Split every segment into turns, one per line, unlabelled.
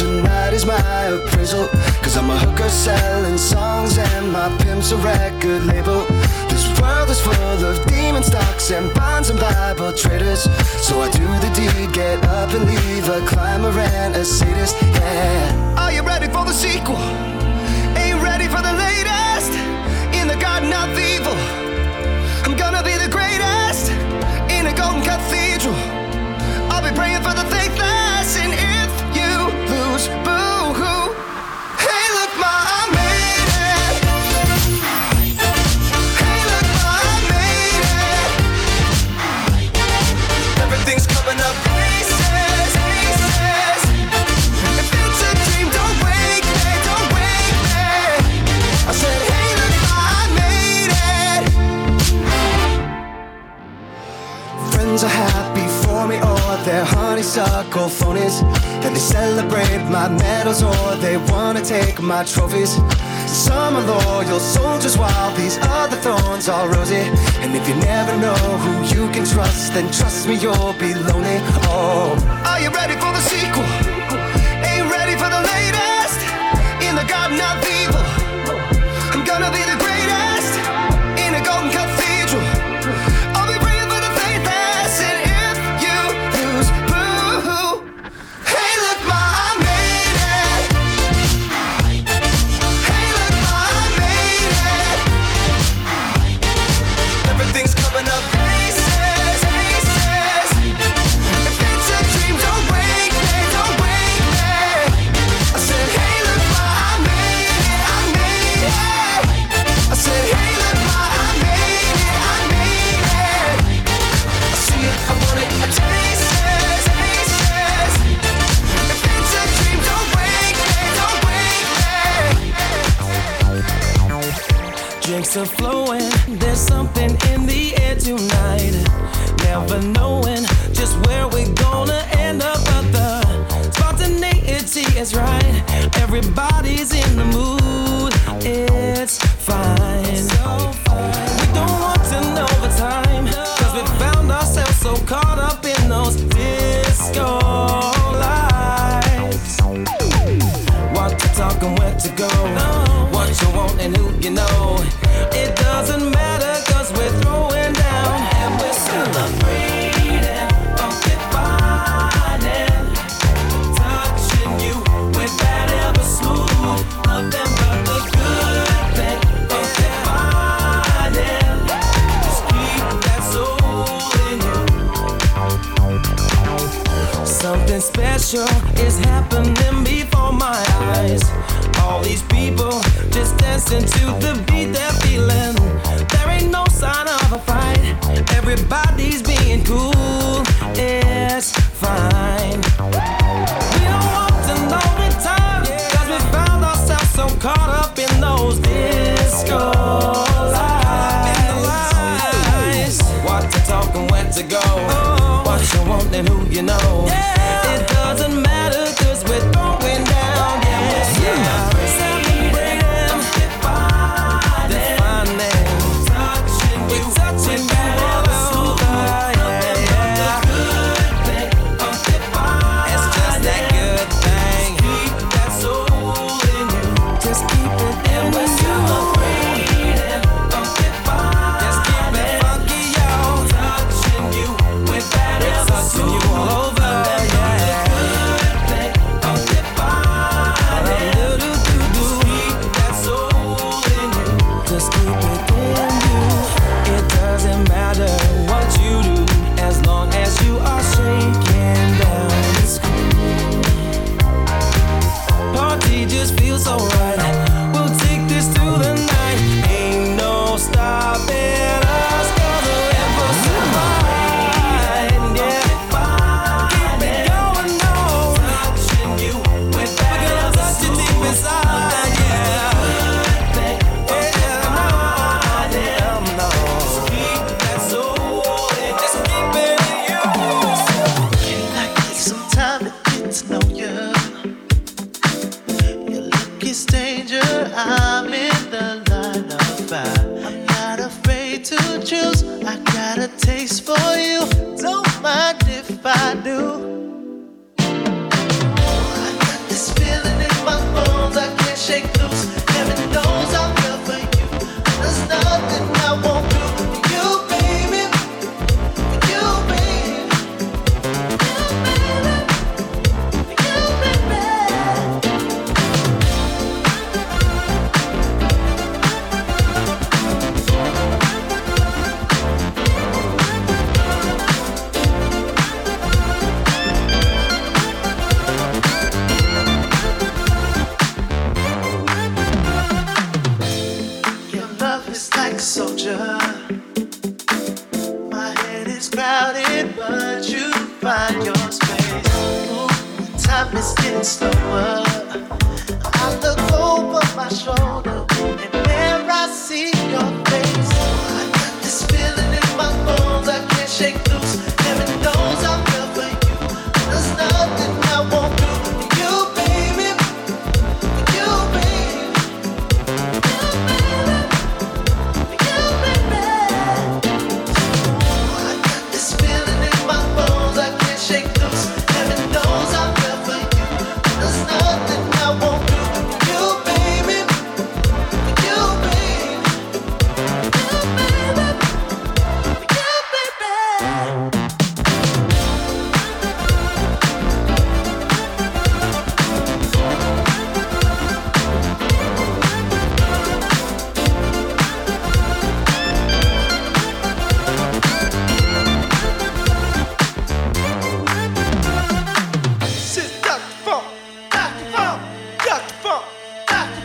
tonight is my appraisal. Cause I'm a hooker selling songs, and my pimp's a record label. This world is full of demon stocks and bonds and Bible traders. So I do the deed, get up and leave a climber and a sadist. Yeah. Are you ready for the sequel? Ain't ready for the latest in the garden of evil. I'm gonna be the greatest in a golden cathedral. Or they're honeysuckle phonies. And they celebrate my medals, or they wanna take my trophies. Some are loyal soldiers, while these other thorns are rosy. And if you never know who you can trust, then trust me, you'll be lonely. Oh, are you ready for the
Drinks are flowing, there's something in the air tonight. Never knowing just where we're gonna end up, but the spontaneity is right. Everybody's in the mood, it's fine. We don't want to know the time, cause we found ourselves so caught up in those disco lights. What to talk and where to go. What you want and who you know. Something is happening before my eyes. All these people just dancing to the beat they're feeling. There ain't no sign of a fight. Everybody's being cool. It's fine. We don't want to know the time. Cause we found ourselves so caught up in those disco lights. What to talk and where to go. What you want and who you know.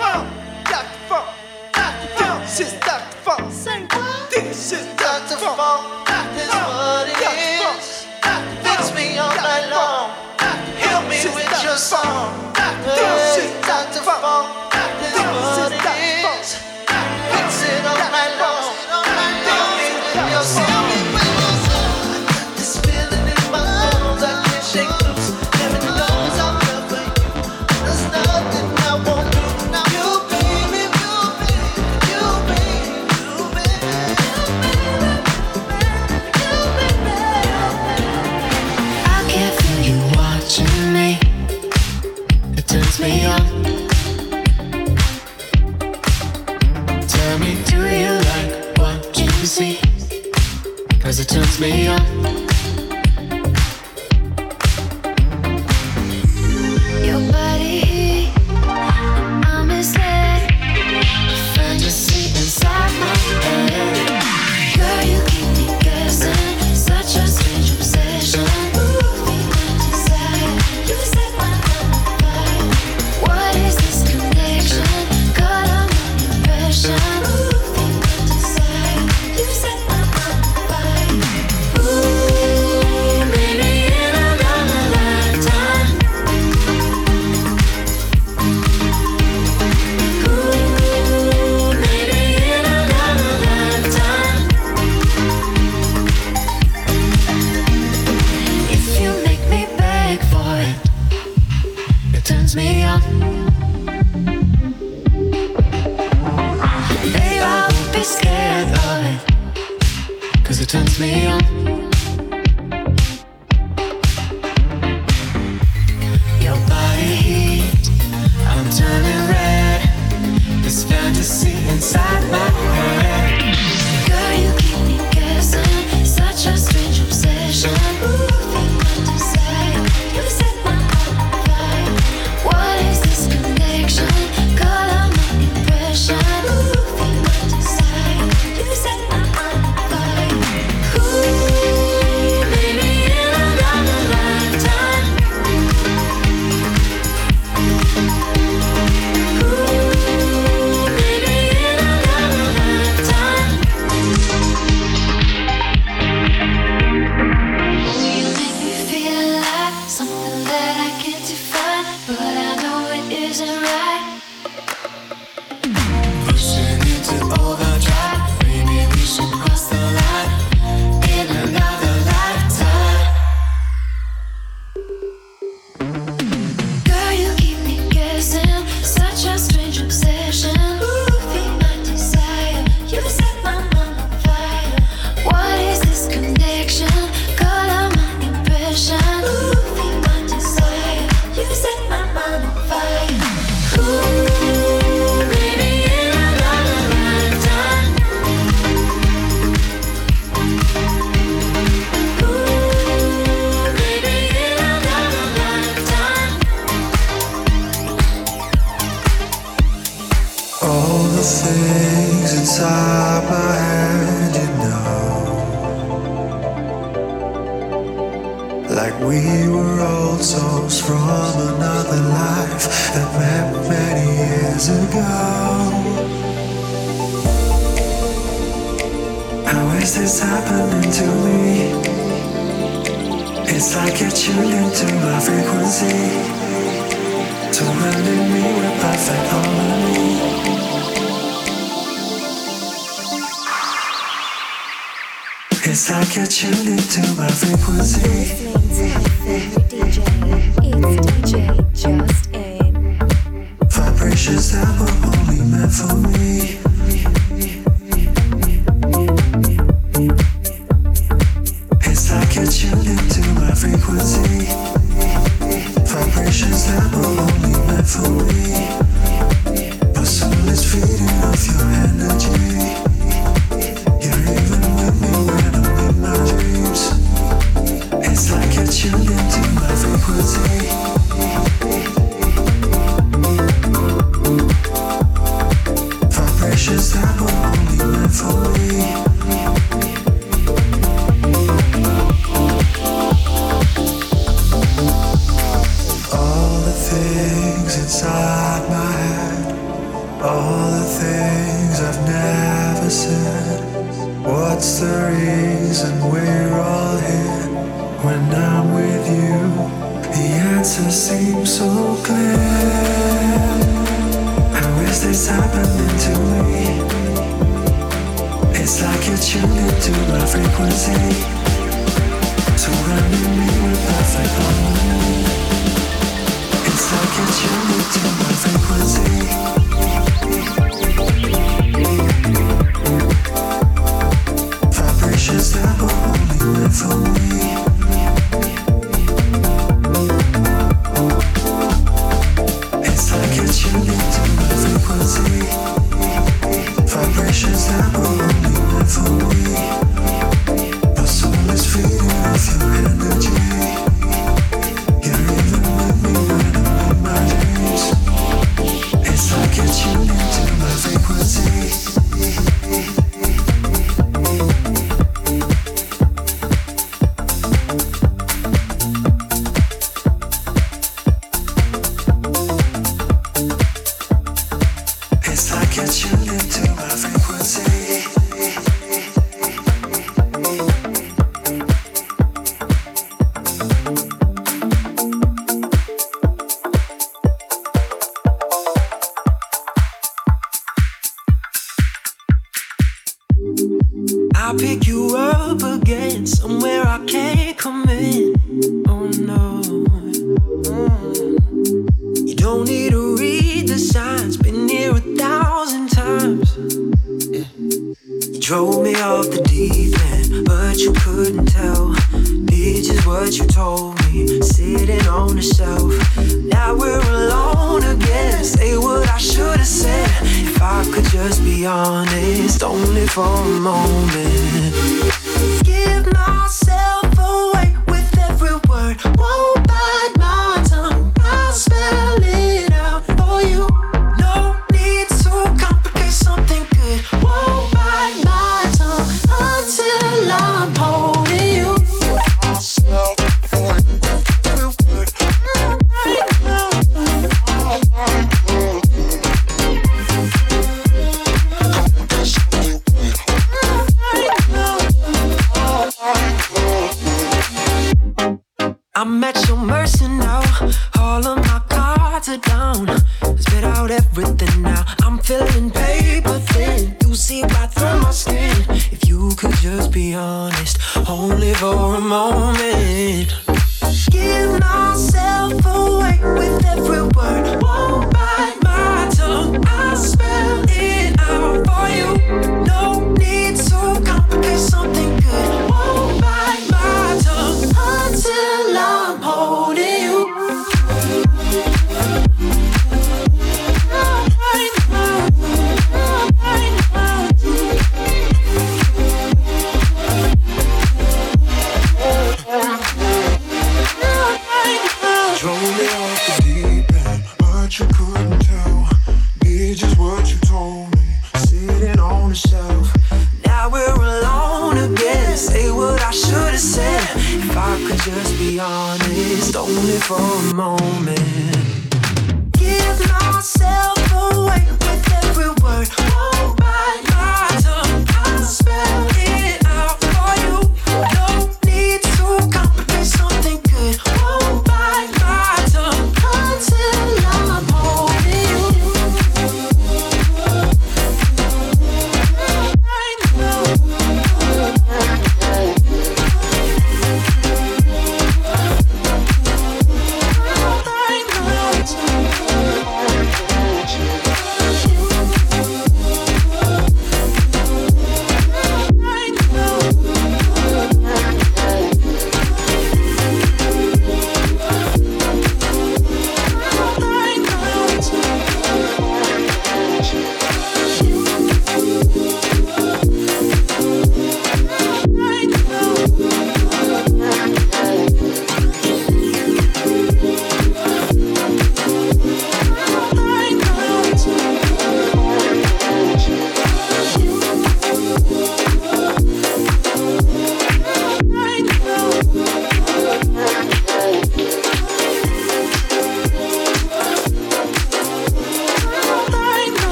Dr. Funk, Dr. Funk, Dr. Funk. This shit's Dr. Funk. What it is. Fix me all night long. Help me with your song. This Dr. Funk. What it is. Fix it all night long. me
up.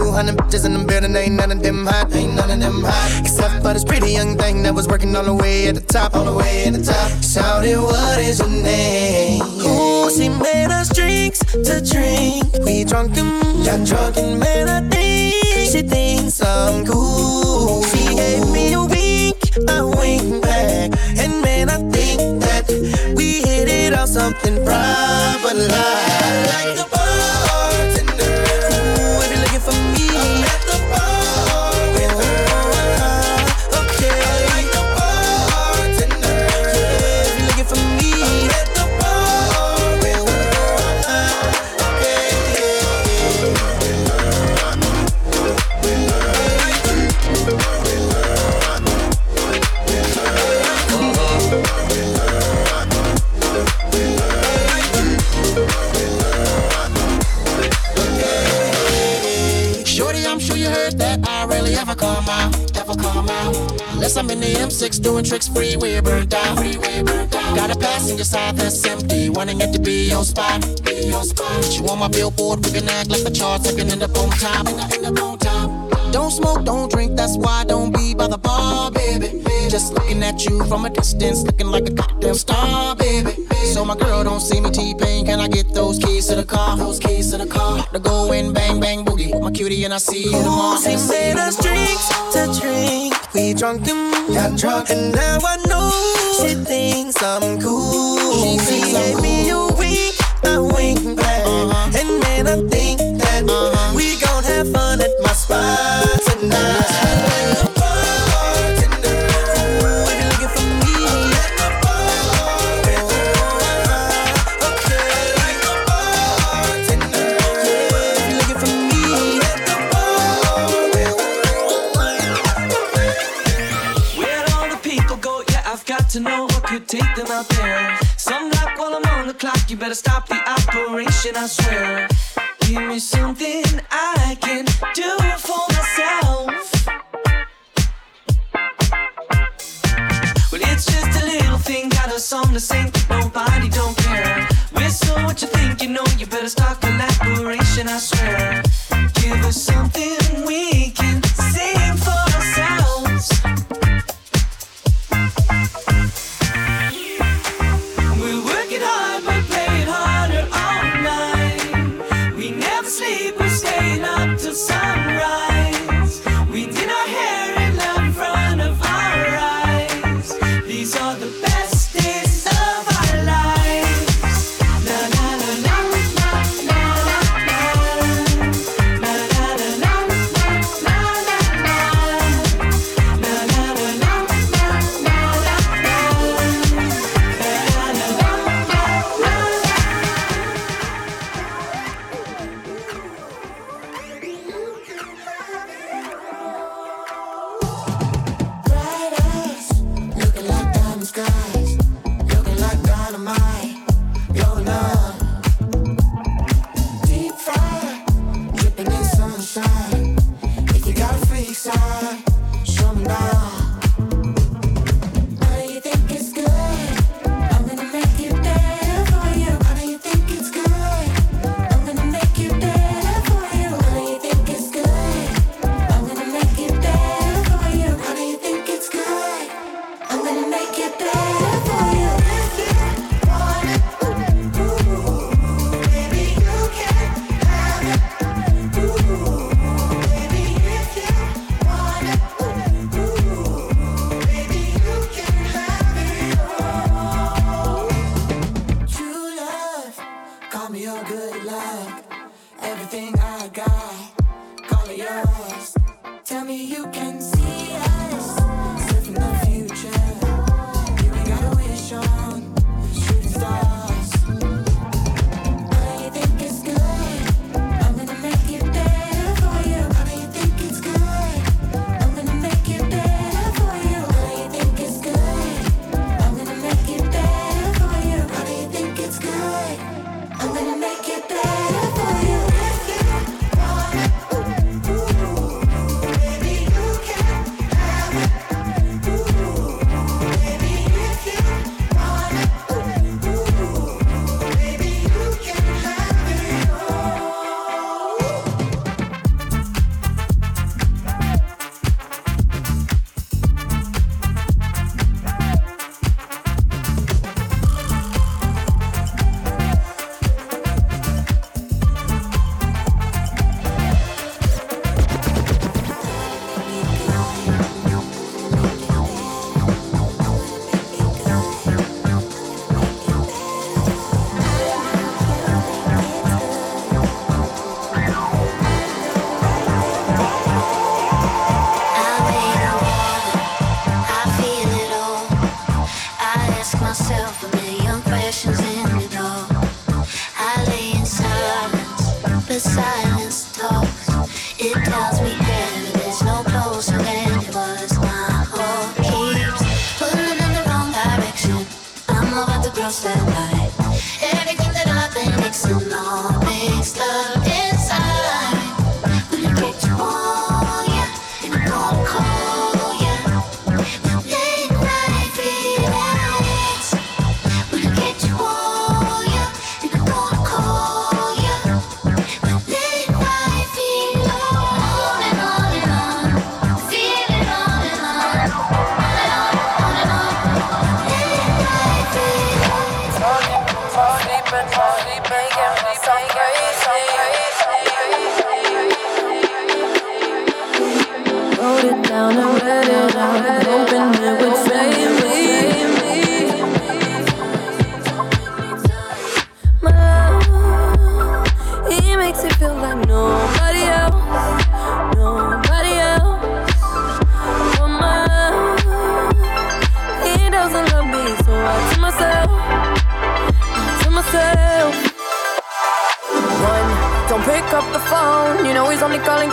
200 bitches in the building, ain't none of them hot. Ain't none of them hot. Except for this pretty young thing that was working all the way at the top. All the way at the top. Shout Shouted, what is your name? Ooh, she made us drinks to drink. We drunk and got drunk and man, I think she thinks I'm cool. She gave me a wink, I wink back. And man, I think that we hit it on something proper like. like the
M6 doing tricks, freeway burnt out. Freeway burnt out. Got a passenger side that's empty, wanting it to be your spot. Be your spot. She want my billboard, we can act like the charts, I can end up on top. Up top. Don't smoke, don't drink, that's why I don't be by the bar, baby. Just looking at you from a distance, looking like a goddamn star, baby so my girl don't see me T-Pain. Can I get those keys to the car? Those keys to the car. The go in bang bang boogie. with My cutie and I see you tomorrow.
She made us drinks to drink. We drunk and got drunk, and now I know she thinks I'm cool. She,
she
gave cool. me a wink, a wink back,
uh-huh.
and man I think that uh-huh. we gon' have fun at my spot tonight.
to know what could take them out there. Some Sunblock while I'm on the clock, you better stop the operation, I swear. Give me something I can do for myself. Well, it's just a little thing, got a song to sing, nobody don't care. Whistle what you think, you know, you better start collaboration, I swear. Give us something we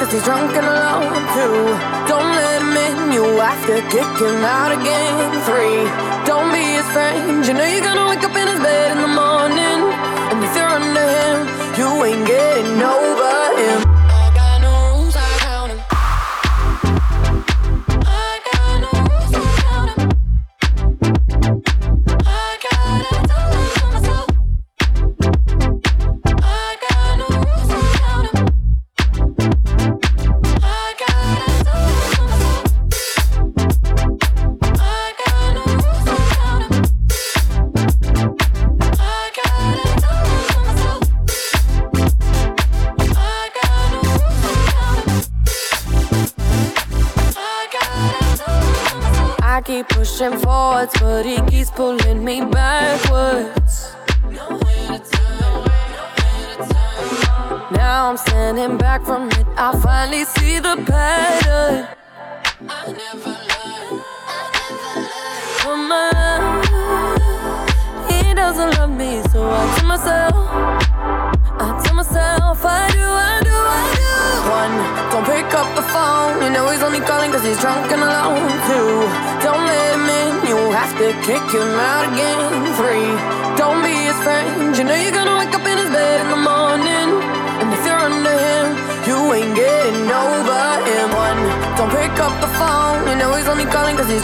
Cause he's drunk and alone too. Don't let him in, you have to kick him out again. Three, don't be his friend. You know you're gonna wake up in his bed in the morning. And if you're under him, you ain't getting no.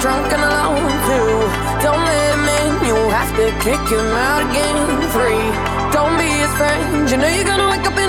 drunk and alone too. Don't let him in, you'll have to kick him out again. Free, don't be his friend. You know you're gonna wake up. in.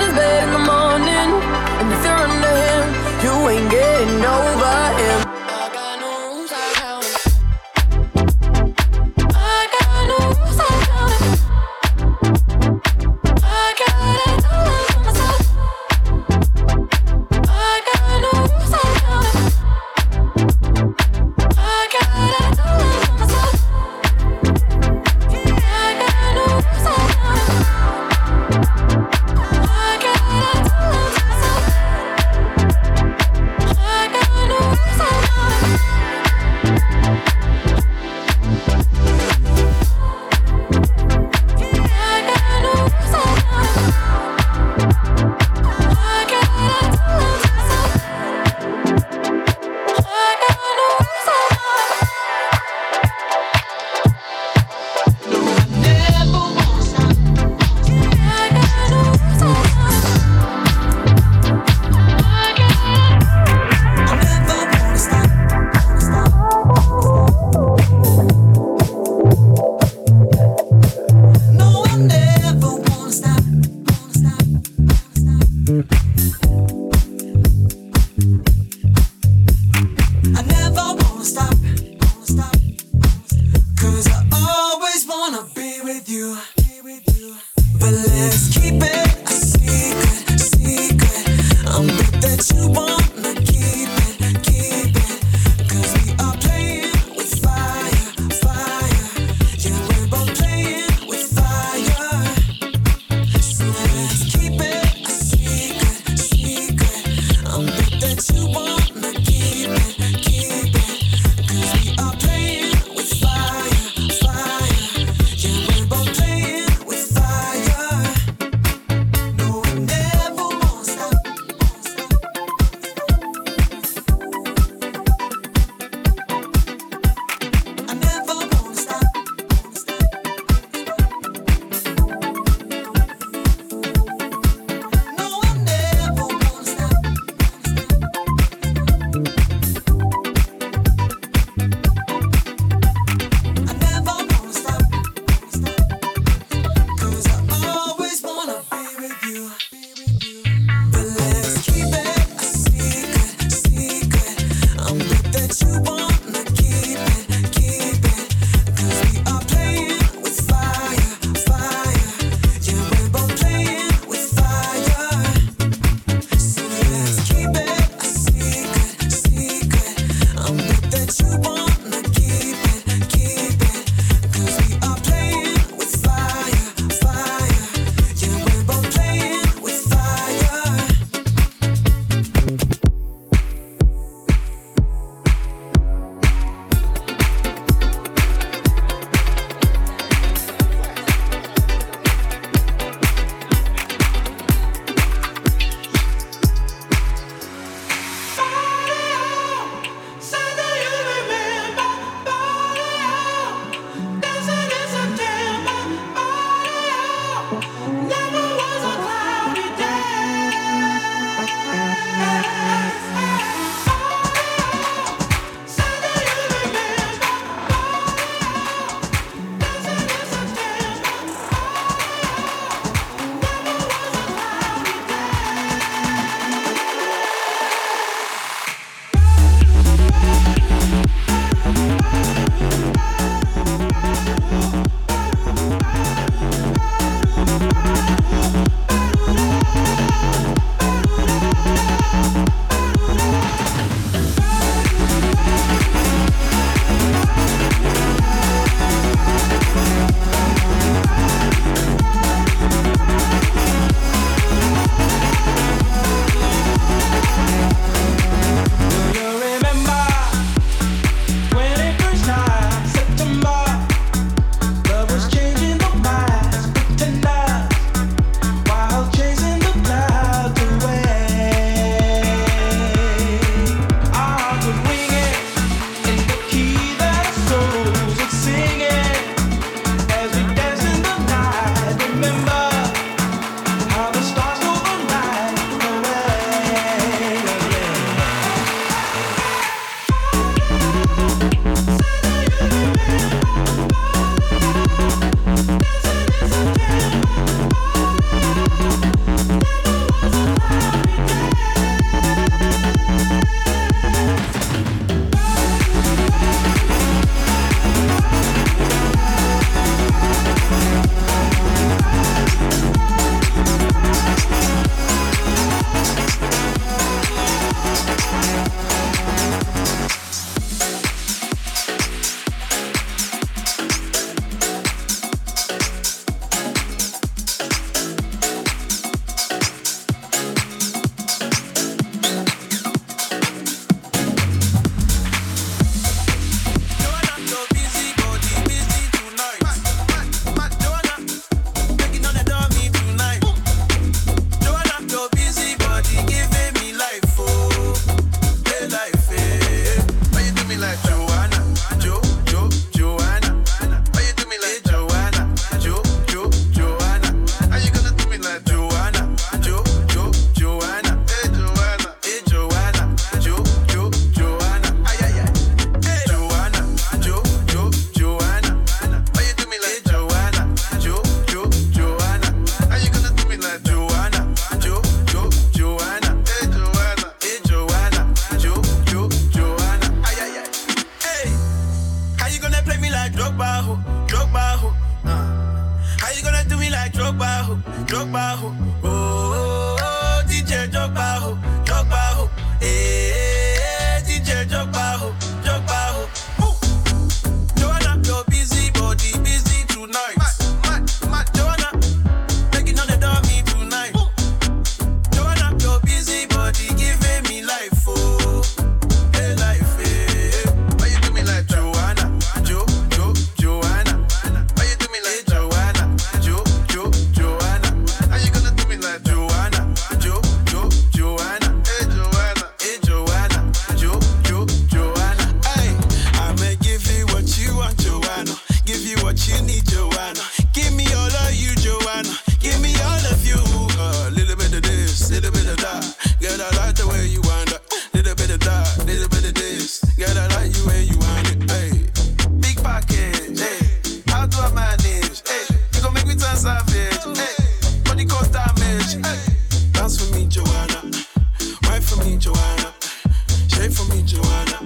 for me, Joanna.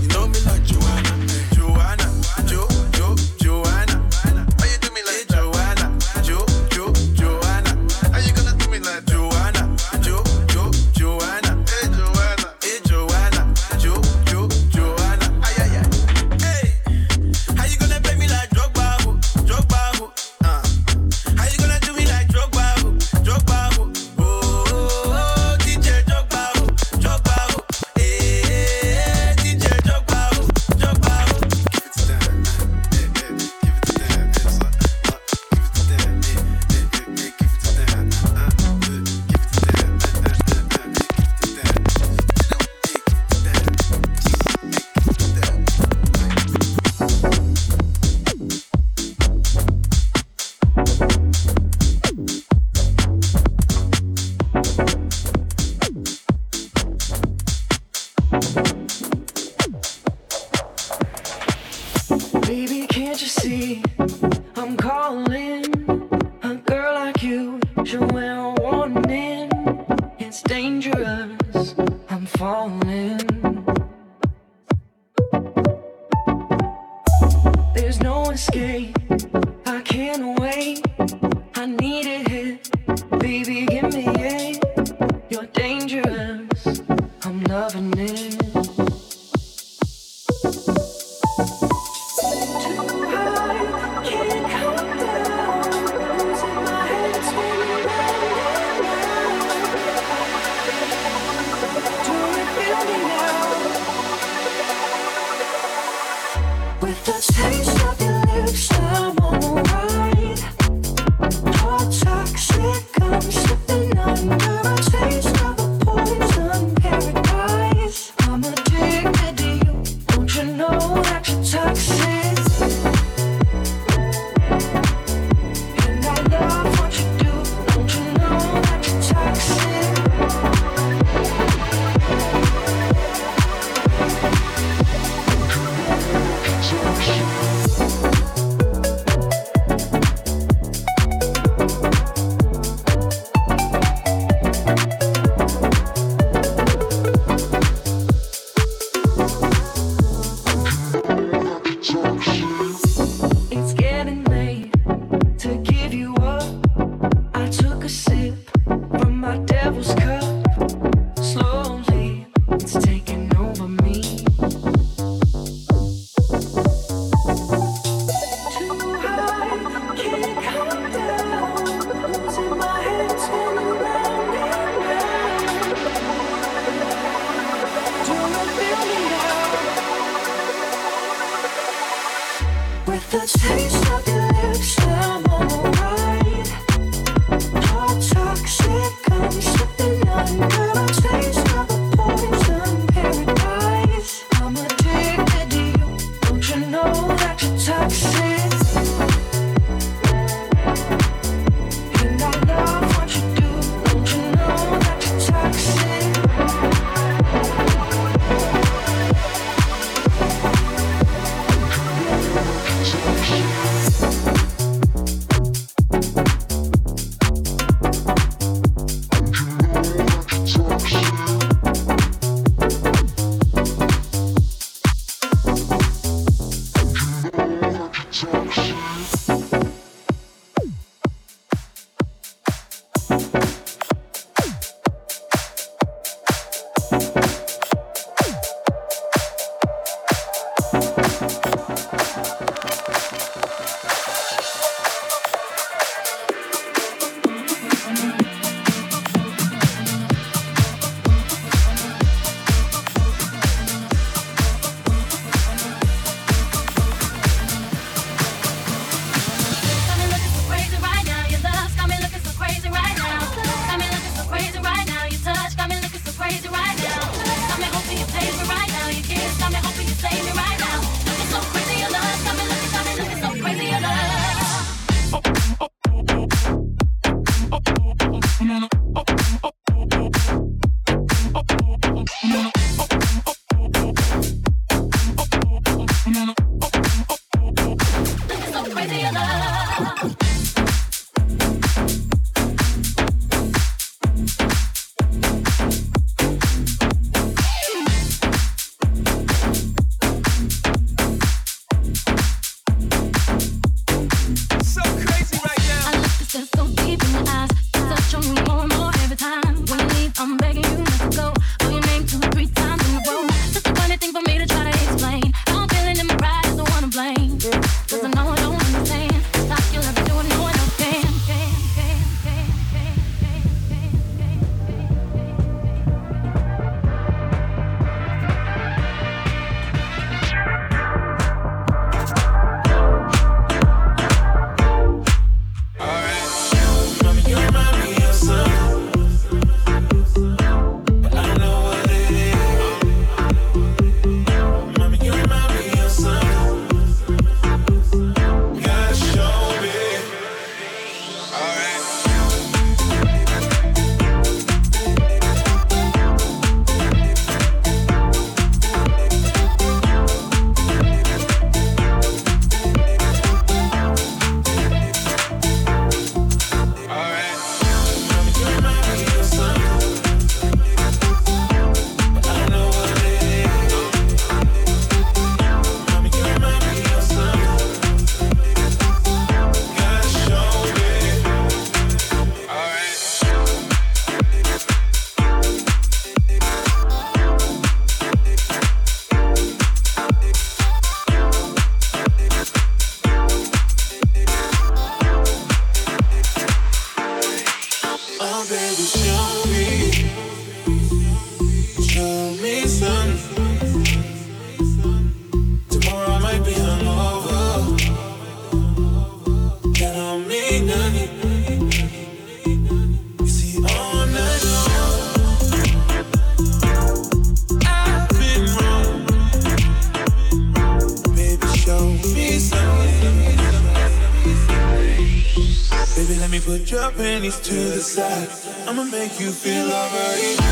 You know me like Joanna. me put your
panties to the side. I'ma make you feel alright.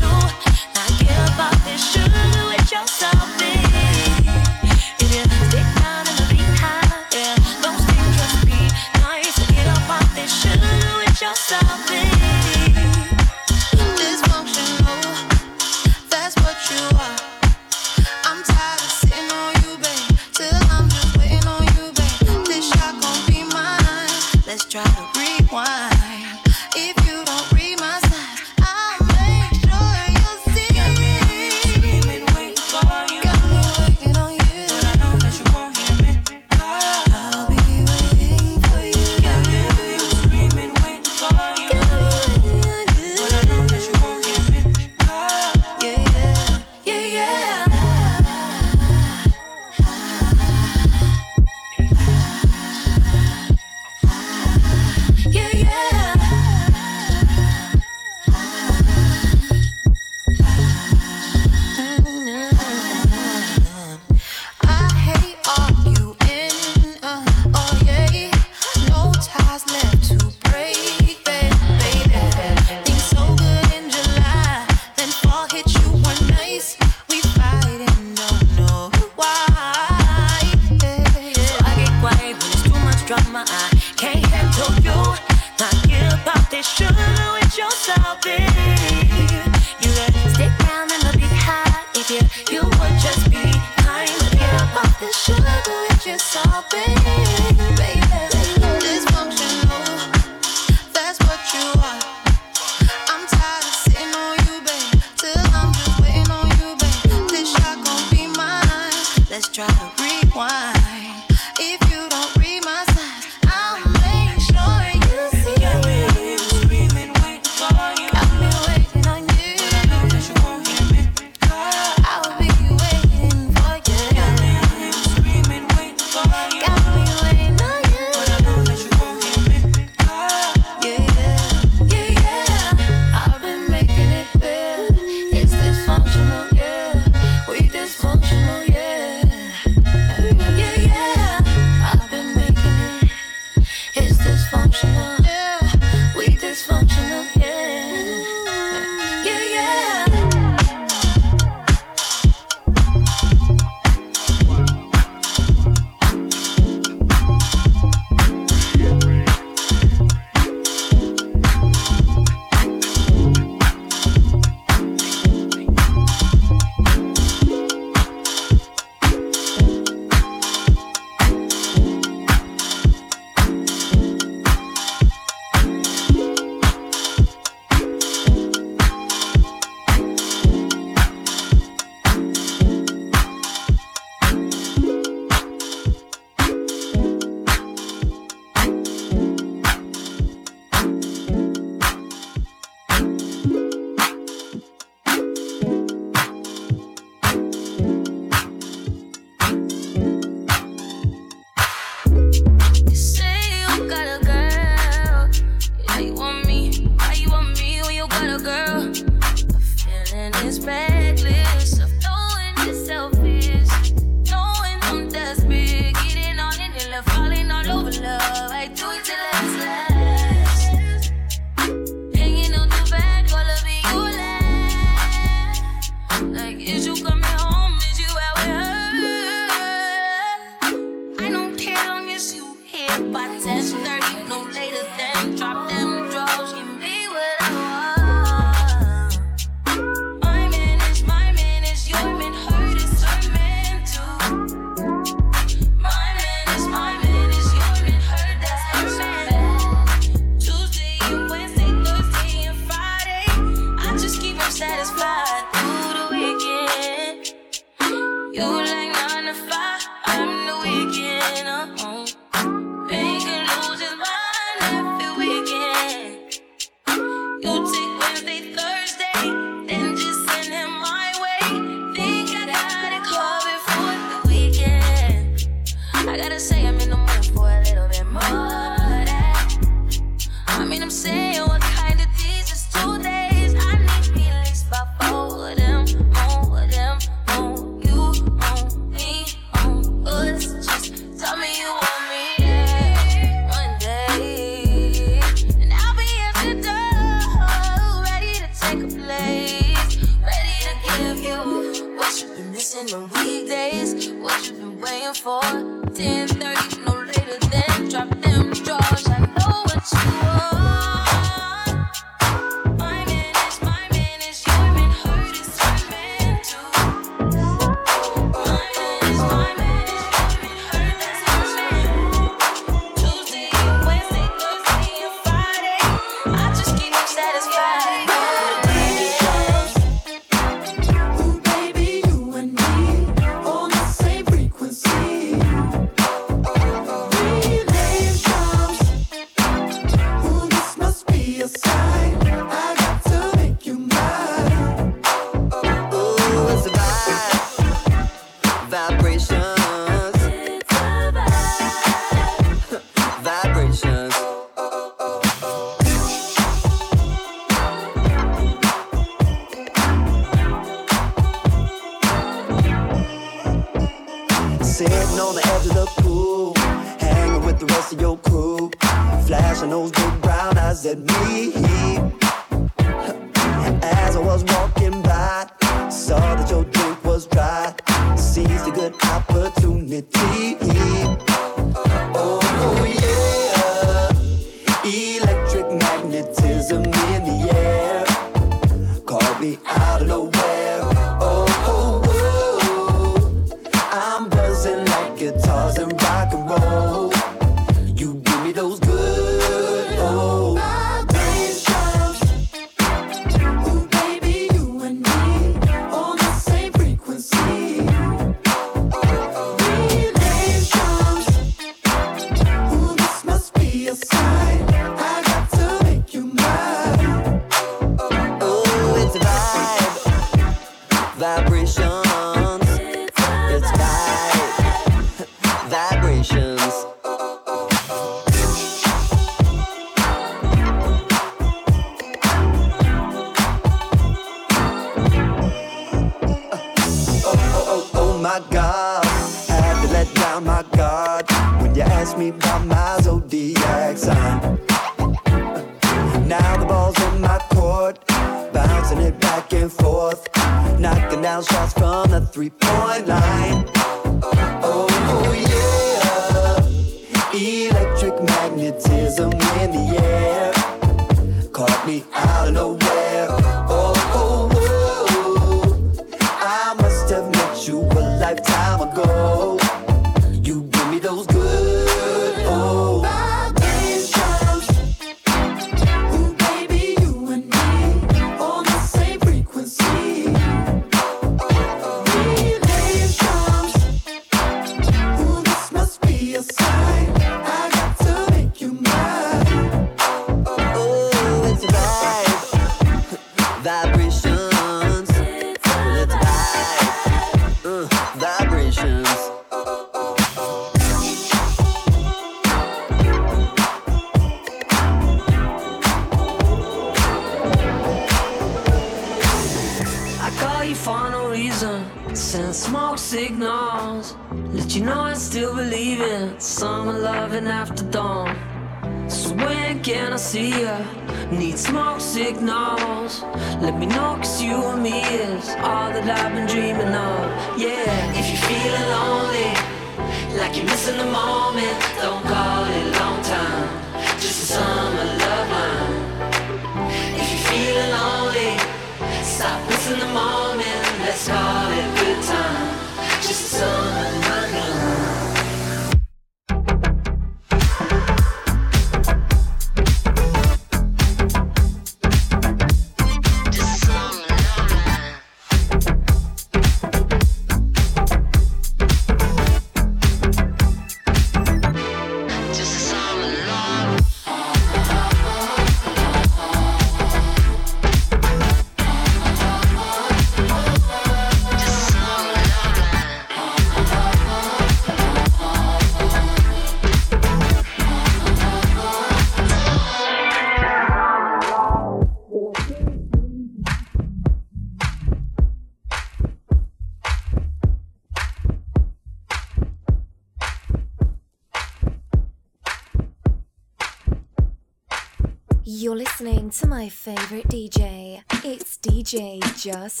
Just